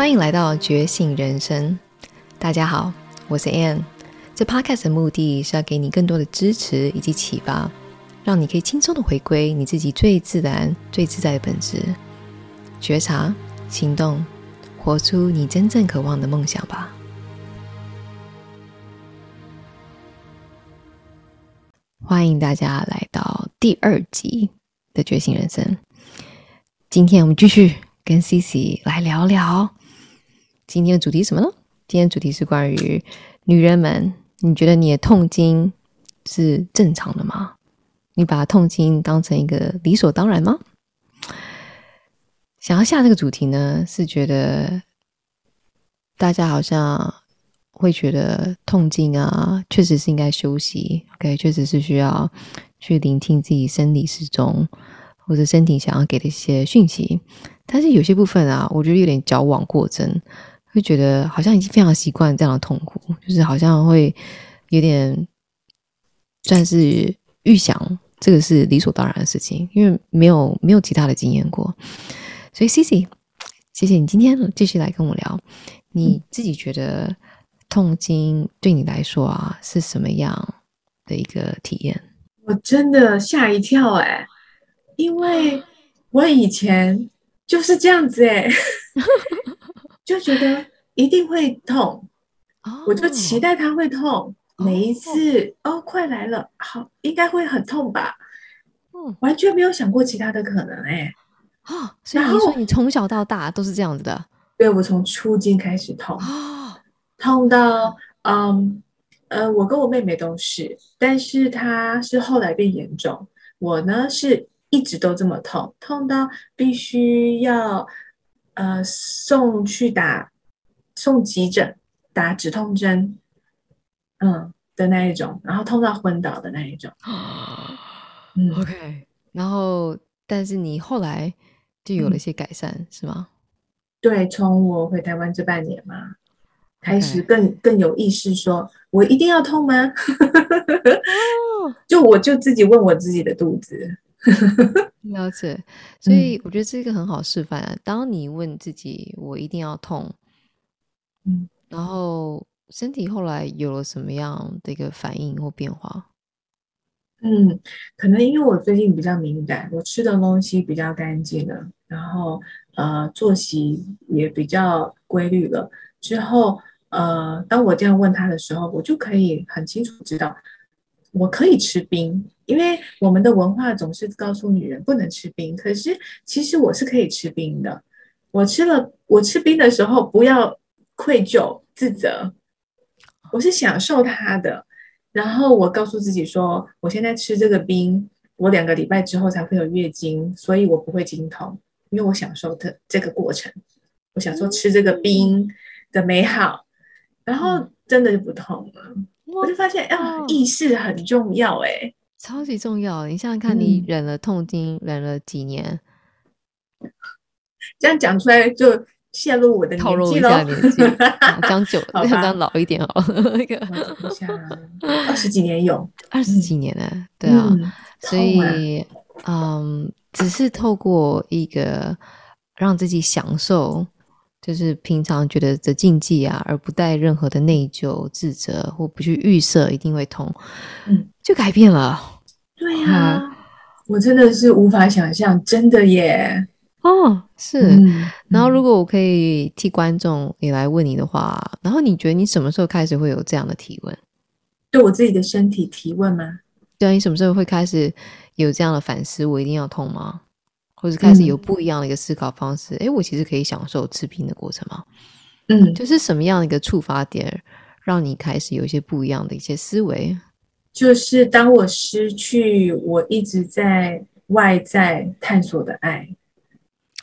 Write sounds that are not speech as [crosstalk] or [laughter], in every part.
欢迎来到觉醒人生。大家好，我是 Ann。这 Podcast 的目的是要给你更多的支持以及启发，让你可以轻松的回归你自己最自然、最自在的本质，觉察、行动，活出你真正渴望的梦想吧。欢迎大家来到第二集的觉醒人生。今天我们继续跟 CC 来聊聊。今天的主题是什么呢？今天的主题是关于女人们，你觉得你的痛经是正常的吗？你把痛经当成一个理所当然吗？想要下这个主题呢，是觉得大家好像会觉得痛经啊，确实是应该休息，OK，确实是需要去聆听自己生理时钟或者身体想要给的一些讯息，但是有些部分啊，我觉得有点矫枉过正。会觉得好像已经非常习惯这样的痛苦，就是好像会有点算是预想这个是理所当然的事情，因为没有没有其他的经验过。所以，CC，谢谢你今天继续来跟我聊，你自己觉得痛经对你来说啊是什么样的一个体验？我真的吓一跳哎，因为我以前就是这样子哎。[laughs] 就觉得一定会痛，oh. 我就期待它会痛。每一次哦，哦，快来了，好，应该会很痛吧？嗯，完全没有想过其他的可能哎。哦，所以你说你从小到大都是这样子的？对，我从初经开始痛，哦，痛到嗯呃，我跟我妹妹都是，但是她是后来变严重，我呢是一直都这么痛，痛到必须要。呃，送去打送急诊，打止痛针，嗯的那一种，然后痛到昏倒的那一种。[gasps] 嗯，OK，然后但是你后来就有了一些改善，嗯、是吗？对，从我回台湾这半年嘛，开始更.更有意识说，说我一定要痛吗？[laughs] 就我就自己问我自己的肚子。了解，所以我觉得这个很好示范啊。当你问自己“我一定要痛”，嗯，然后身体后来有了什么样的一个反应或变化？嗯，可能因为我最近比较敏感，我吃的东西比较干净了，然后呃，作息也比较规律了。之后呃，当我这样问他的时候，我就可以很清楚知道。我可以吃冰，因为我们的文化总是告诉女人不能吃冰。可是其实我是可以吃冰的。我吃了，我吃冰的时候不要愧疚自责，我是享受它的。然后我告诉自己说，我现在吃这个冰，我两个礼拜之后才会有月经，所以我不会经痛，因为我享受的这个过程，我享受吃这个冰的美好，然后真的就不痛了。我就发现啊，意识很重要哎、欸，超级重要。你想想看，你忍了痛经、嗯，忍了几年，这样讲出来就泄露我的年纪了。[laughs] 年久了，要讲老一点哦。那个二十几年有，[laughs] 二十几年了、嗯，对啊。嗯、所以，嗯，只是透过一个让自己享受。就是平常觉得的禁忌啊，而不带任何的内疚、自责，或不去预设一定会痛，嗯，就改变了。对呀、我真的是无法想象，真的耶。哦，是、嗯。然后，如果我可以替观众也来问你的话，然后你觉得你什么时候开始会有这样的提问？对我自己的身体提问吗？对啊，你什么时候会开始有这样的反思？我一定要痛吗？或者开始有不一样的一个思考方式，哎、嗯，我其实可以享受吃冰的过程吗？嗯，就是什么样的一个触发点，让你开始有一些不一样的一些思维？就是当我失去我一直在外在探索的爱，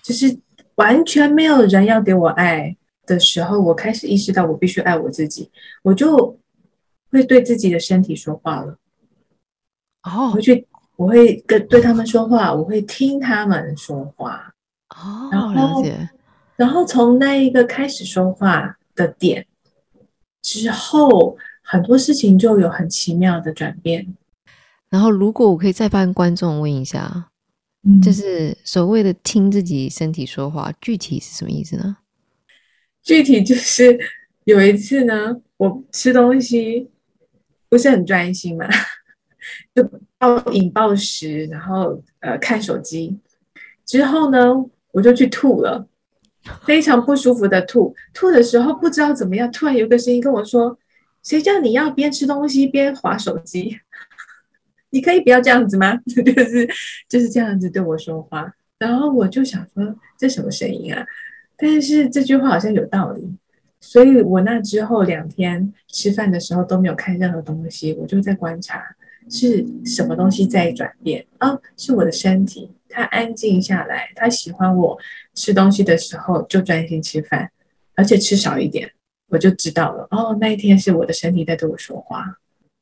就是完全没有人要给我爱的时候，我开始意识到我必须爱我自己，我就会对自己的身体说话了。哦，回去。我会跟对他们说话，我会听他们说话。哦，了解。然后从那一个开始说话的点之后，很多事情就有很奇妙的转变。然后，如果我可以再帮观众问一下，嗯，就是所谓的听自己身体说话，具体是什么意思呢？具体就是有一次呢，我吃东西不是很专心嘛，就 [laughs] 暴饮暴食，然后呃看手机，之后呢我就去吐了，非常不舒服的吐。吐的时候不知道怎么样，突然有个声音跟我说：“谁叫你要边吃东西边滑手机？[laughs] 你可以不要这样子吗？” [laughs] 就是就是这样子对我说话。然后我就想说，这什么声音啊？但是这句话好像有道理，所以我那之后两天吃饭的时候都没有看任何东西，我就在观察是什么东西在转变？啊，是我的身体，它安静下来，它喜欢我吃东西的时候就专心吃饭，而且吃少一点，我就知道了哦，那一天是我的身体在对我说话，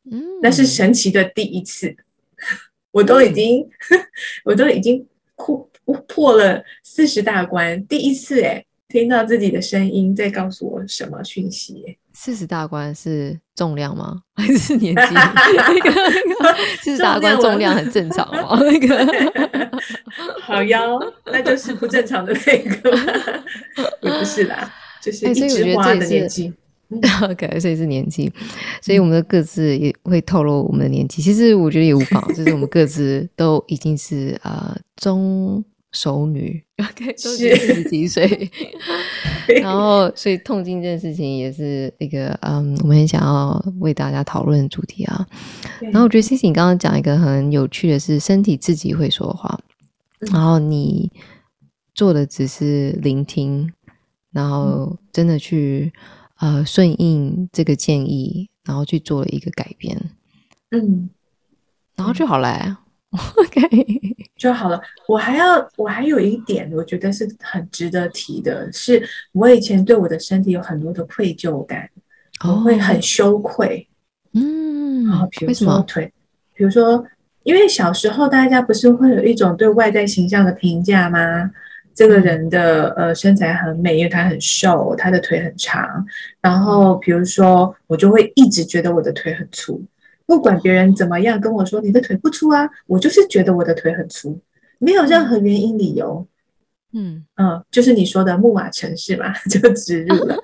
嗯，那是神奇的第一次，[laughs] 我都已经，[laughs] 我都已经破。破了四十大关，第一次哎，听到自己的声音在告诉我什么讯息？四十大关是重量吗？[laughs] 还是年纪？[laughs] 四十大关重量很正常吗？那个 [laughs] 好妖，那就是不正常的那个，也不是啦，就是一枝花的年纪。OK，所以是年纪，所以我们的各自也会透露我们的年纪。其实我觉得也无妨，就是我们各自都已经是呃中。熟女，[laughs] [laughs] OK，都是四十几岁，[laughs] 然后所以痛经这件事情也是一个嗯，我们很想要为大家讨论的主题啊。然后我觉得 Cici 你刚刚讲一个很有趣的是，身体自己会说话，然后你做的只是聆听，然后真的去呃顺应这个建议，然后去做了一个改变，嗯，然后就好了。[laughs] OK，就好了。我还要，我还有一点，我觉得是很值得提的，是我以前对我的身体有很多的愧疚感，我会很羞愧。嗯，然后比如说腿，比如说，因为小时候大家不是会有一种对外在形象的评价吗？这个人的呃身材很美，因为他很瘦，他的腿很长。然后比如说，我就会一直觉得我的腿很粗。不管别人怎么样跟我说，你的腿不粗啊，我就是觉得我的腿很粗，没有任何原因理由。嗯嗯，就是你说的木马程式嘛，[laughs] 就植入了。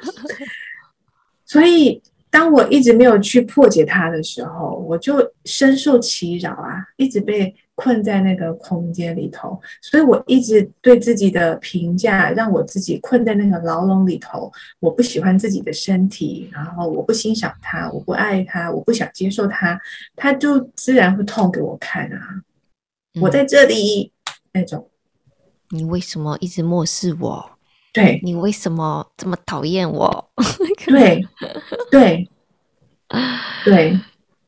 [laughs] 所以当我一直没有去破解它的时候，我就深受其扰啊，一直被。困在那个空间里头，所以我一直对自己的评价，让我自己困在那个牢笼里头。我不喜欢自己的身体，然后我不欣赏它，我不爱它，我不想接受它，它就自然会痛给我看啊！嗯、我在这里那种，你为什么一直漠视我？对，你为什么这么讨厌我？对 [laughs] 对对。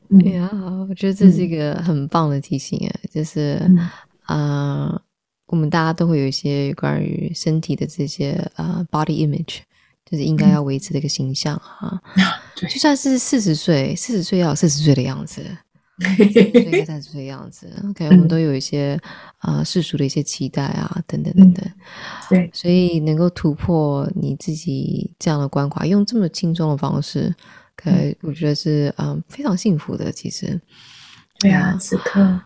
对呀，我觉得这是一个很棒的提醒哎，就是啊、呃，我们大家都会有一些关于身体的这些啊、呃、body image，就是应该要维持的一个形象哈。就算是四十岁，四十岁要有四十岁的样子，[laughs] 三十岁三十岁的样子。OK，我们都有一些啊、呃、世俗的一些期待啊，等等等等。对，所以能够突破你自己这样的关卡，用这么轻松的方式。可、我觉得是嗯非常幸福的，其实。对啊，此刻，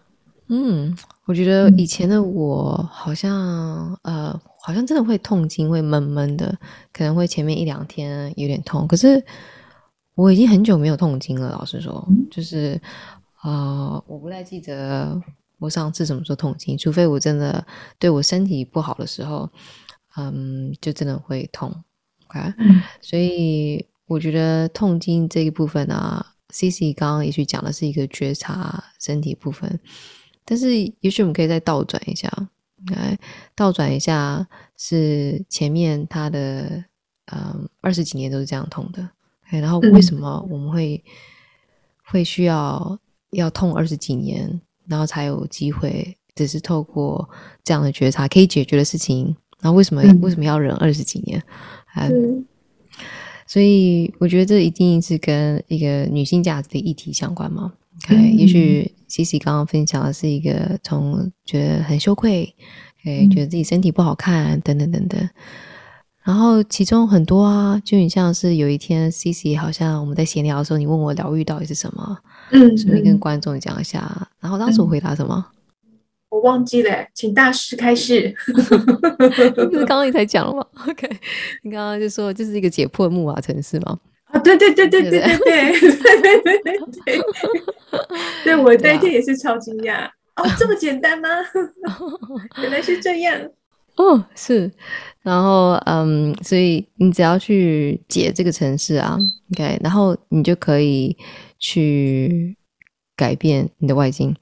嗯，我觉得以前的我好像、嗯、呃好像真的会痛经，会闷闷的，可能会前面一两天有点痛。可是我已经很久没有痛经了，老实说，嗯、就是呃我不太记得我上次什么时候痛经，除非我真的对我身体不好的时候，嗯，就真的会痛。OK，、嗯、所以。我觉得痛经这一部分啊，Cici 刚刚也许讲的是一个觉察身体部分，但是也许我们可以再倒转一下，来倒转一下，是前面他的嗯二十几年都是这样痛的，然后为什么我们会、嗯、会需要要痛二十几年，然后才有机会，只是透过这样的觉察可以解决的事情，然后为什么、嗯、为什么要忍二十几年？嗯。所以我觉得这一定是跟一个女性价值的议题相关嘛。OK，嗯，也许 Cici 刚刚分享的是一个从觉得很羞愧，OK，觉得自己身体不好看等等等等。然后其中很多啊，就很像是有一天 Cici 好像我们在闲聊的时候，你问我疗愈到底是什么，嗯，顺便跟观众讲一下。然后当时我回答什么？我忘记了，请大师开始。[laughs] 不是刚刚你才讲了吗？OK，你刚刚就说这是一个解破木马城市吗？啊，对对对对对对对对对对对对，对我那天也是超惊讶哦，这么简单吗？[laughs] 原来是这样哦，是，然后嗯，所以你只要去解这个城市啊，OK，然后你就可以去改变你的外境。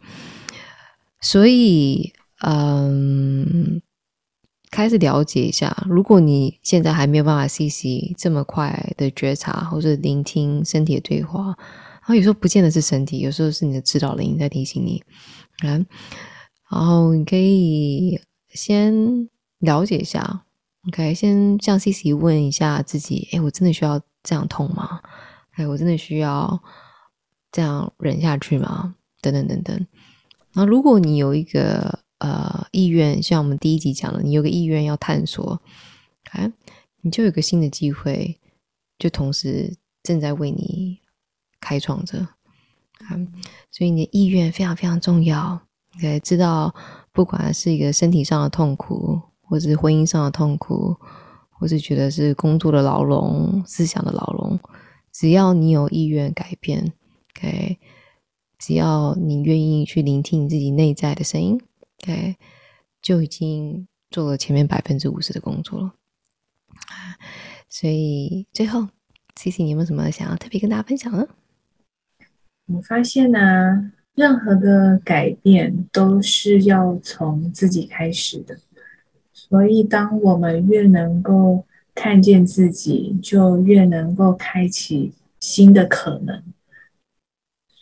所以，嗯，开始了解一下。如果你现在还没有办法 CC 这么快的觉察，或者聆听身体的对话，然后有时候不见得是身体，有时候是你的指导灵在提醒你。嗯，然后你可以先了解一下，OK，先向 CC 问一下自己：哎，我真的需要这样痛吗？哎，我真的需要这样忍下去吗？等等等等。那如果你有一个呃意愿，像我们第一集讲的，你有个意愿要探索，啊，你就有个新的机会，就同时正在为你开创着，啊，所以你的意愿非常非常重要。OK，知道不管是一个身体上的痛苦，或者是婚姻上的痛苦，或是觉得是工作的牢笼、思想的牢笼，只要你有意愿改变，OK。只要你愿意去聆听你自己内在的声音，OK，就已经做了前面百分之五十的工作了。所以最后，CC，你有没有什么想要特别跟大家分享呢？我发现呢、任何的改变都是要从自己开始的。所以，当我们越能够看见自己，就越能够开启新的可能。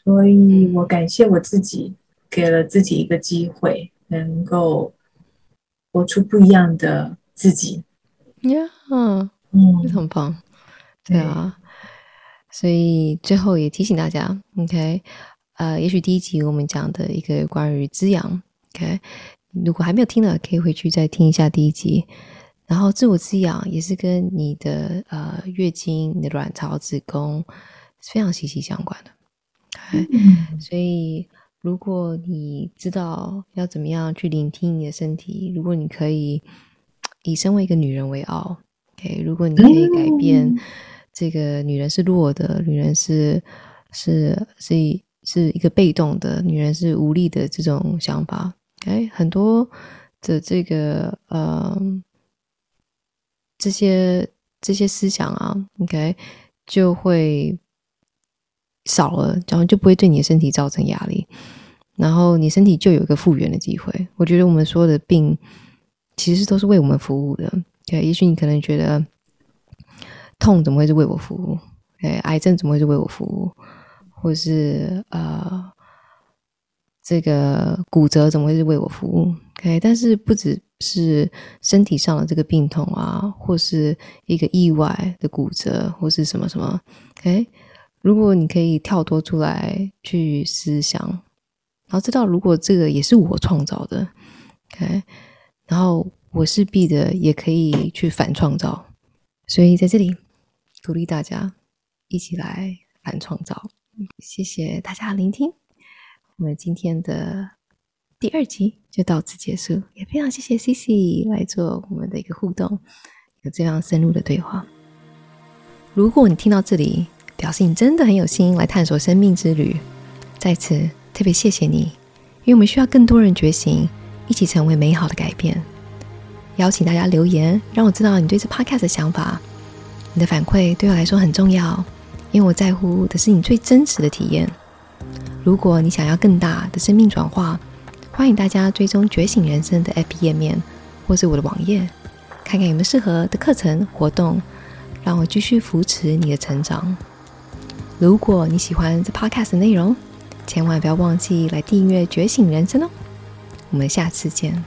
所以我感谢我自己，给了自己一个机会，能够活出不一样的自己。呀，嗯，非常棒。对啊，所以最后也提醒大家，OK，呃，也许第一集我们讲的一个关于滋养，OK，如果还没有听的，可以回去再听一下第一集。然后自我滋养也是跟你的呃月经、你的卵巢、子宫是非常息息相关的。嗯、所以，如果你知道要怎么样去聆听你的身体，如果你可以以身为一个女人为傲，OK，如果你可以改变这个女人是弱的，女人是是是是一个被动的，女人是无力的这种想法，OK，很多的这个呃这些这些思想啊，OK，就会。少了，然后就不会对你的身体造成压力，然后你身体就有一个复原的机会。我觉得我们所有的病，其实都是为我们服务的。对，也许你可能觉得痛怎么会是为我服务？对，癌症怎么会是为我服务？或是呃，这个骨折怎么会是为我服务？OK，但是不只是身体上的这个病痛啊，或是一个意外的骨折，或是什么什么，OK。如果你可以跳脱出来去思想，然后知道如果这个也是我创造的，OK，然后我势必的也可以去反创造，所以在这里鼓励大家一起来反创造。谢谢大家的聆听，我们今天的第二集就到此结束，也非常谢谢 CC 来做我们的一个互动，有这样深入的对话。如果你听到这里，表示你真的很有心来探索生命之旅，在此特别谢谢你，因为我们需要更多人觉醒，一起成为美好的改变。邀请大家留言，让我知道你对这 podcast 的想法。你的反馈对我来说很重要，因为我在乎的是你最真实的体验。如果你想要更大的生命转化，欢迎大家追踪觉醒人生的 app 页面，或是我的网页，看看有没有适合的课程活动，让我继续扶持你的成长。如果你喜欢这 podcast 的内容，千万不要忘记来订阅《觉醒人生》哦！我们下次见。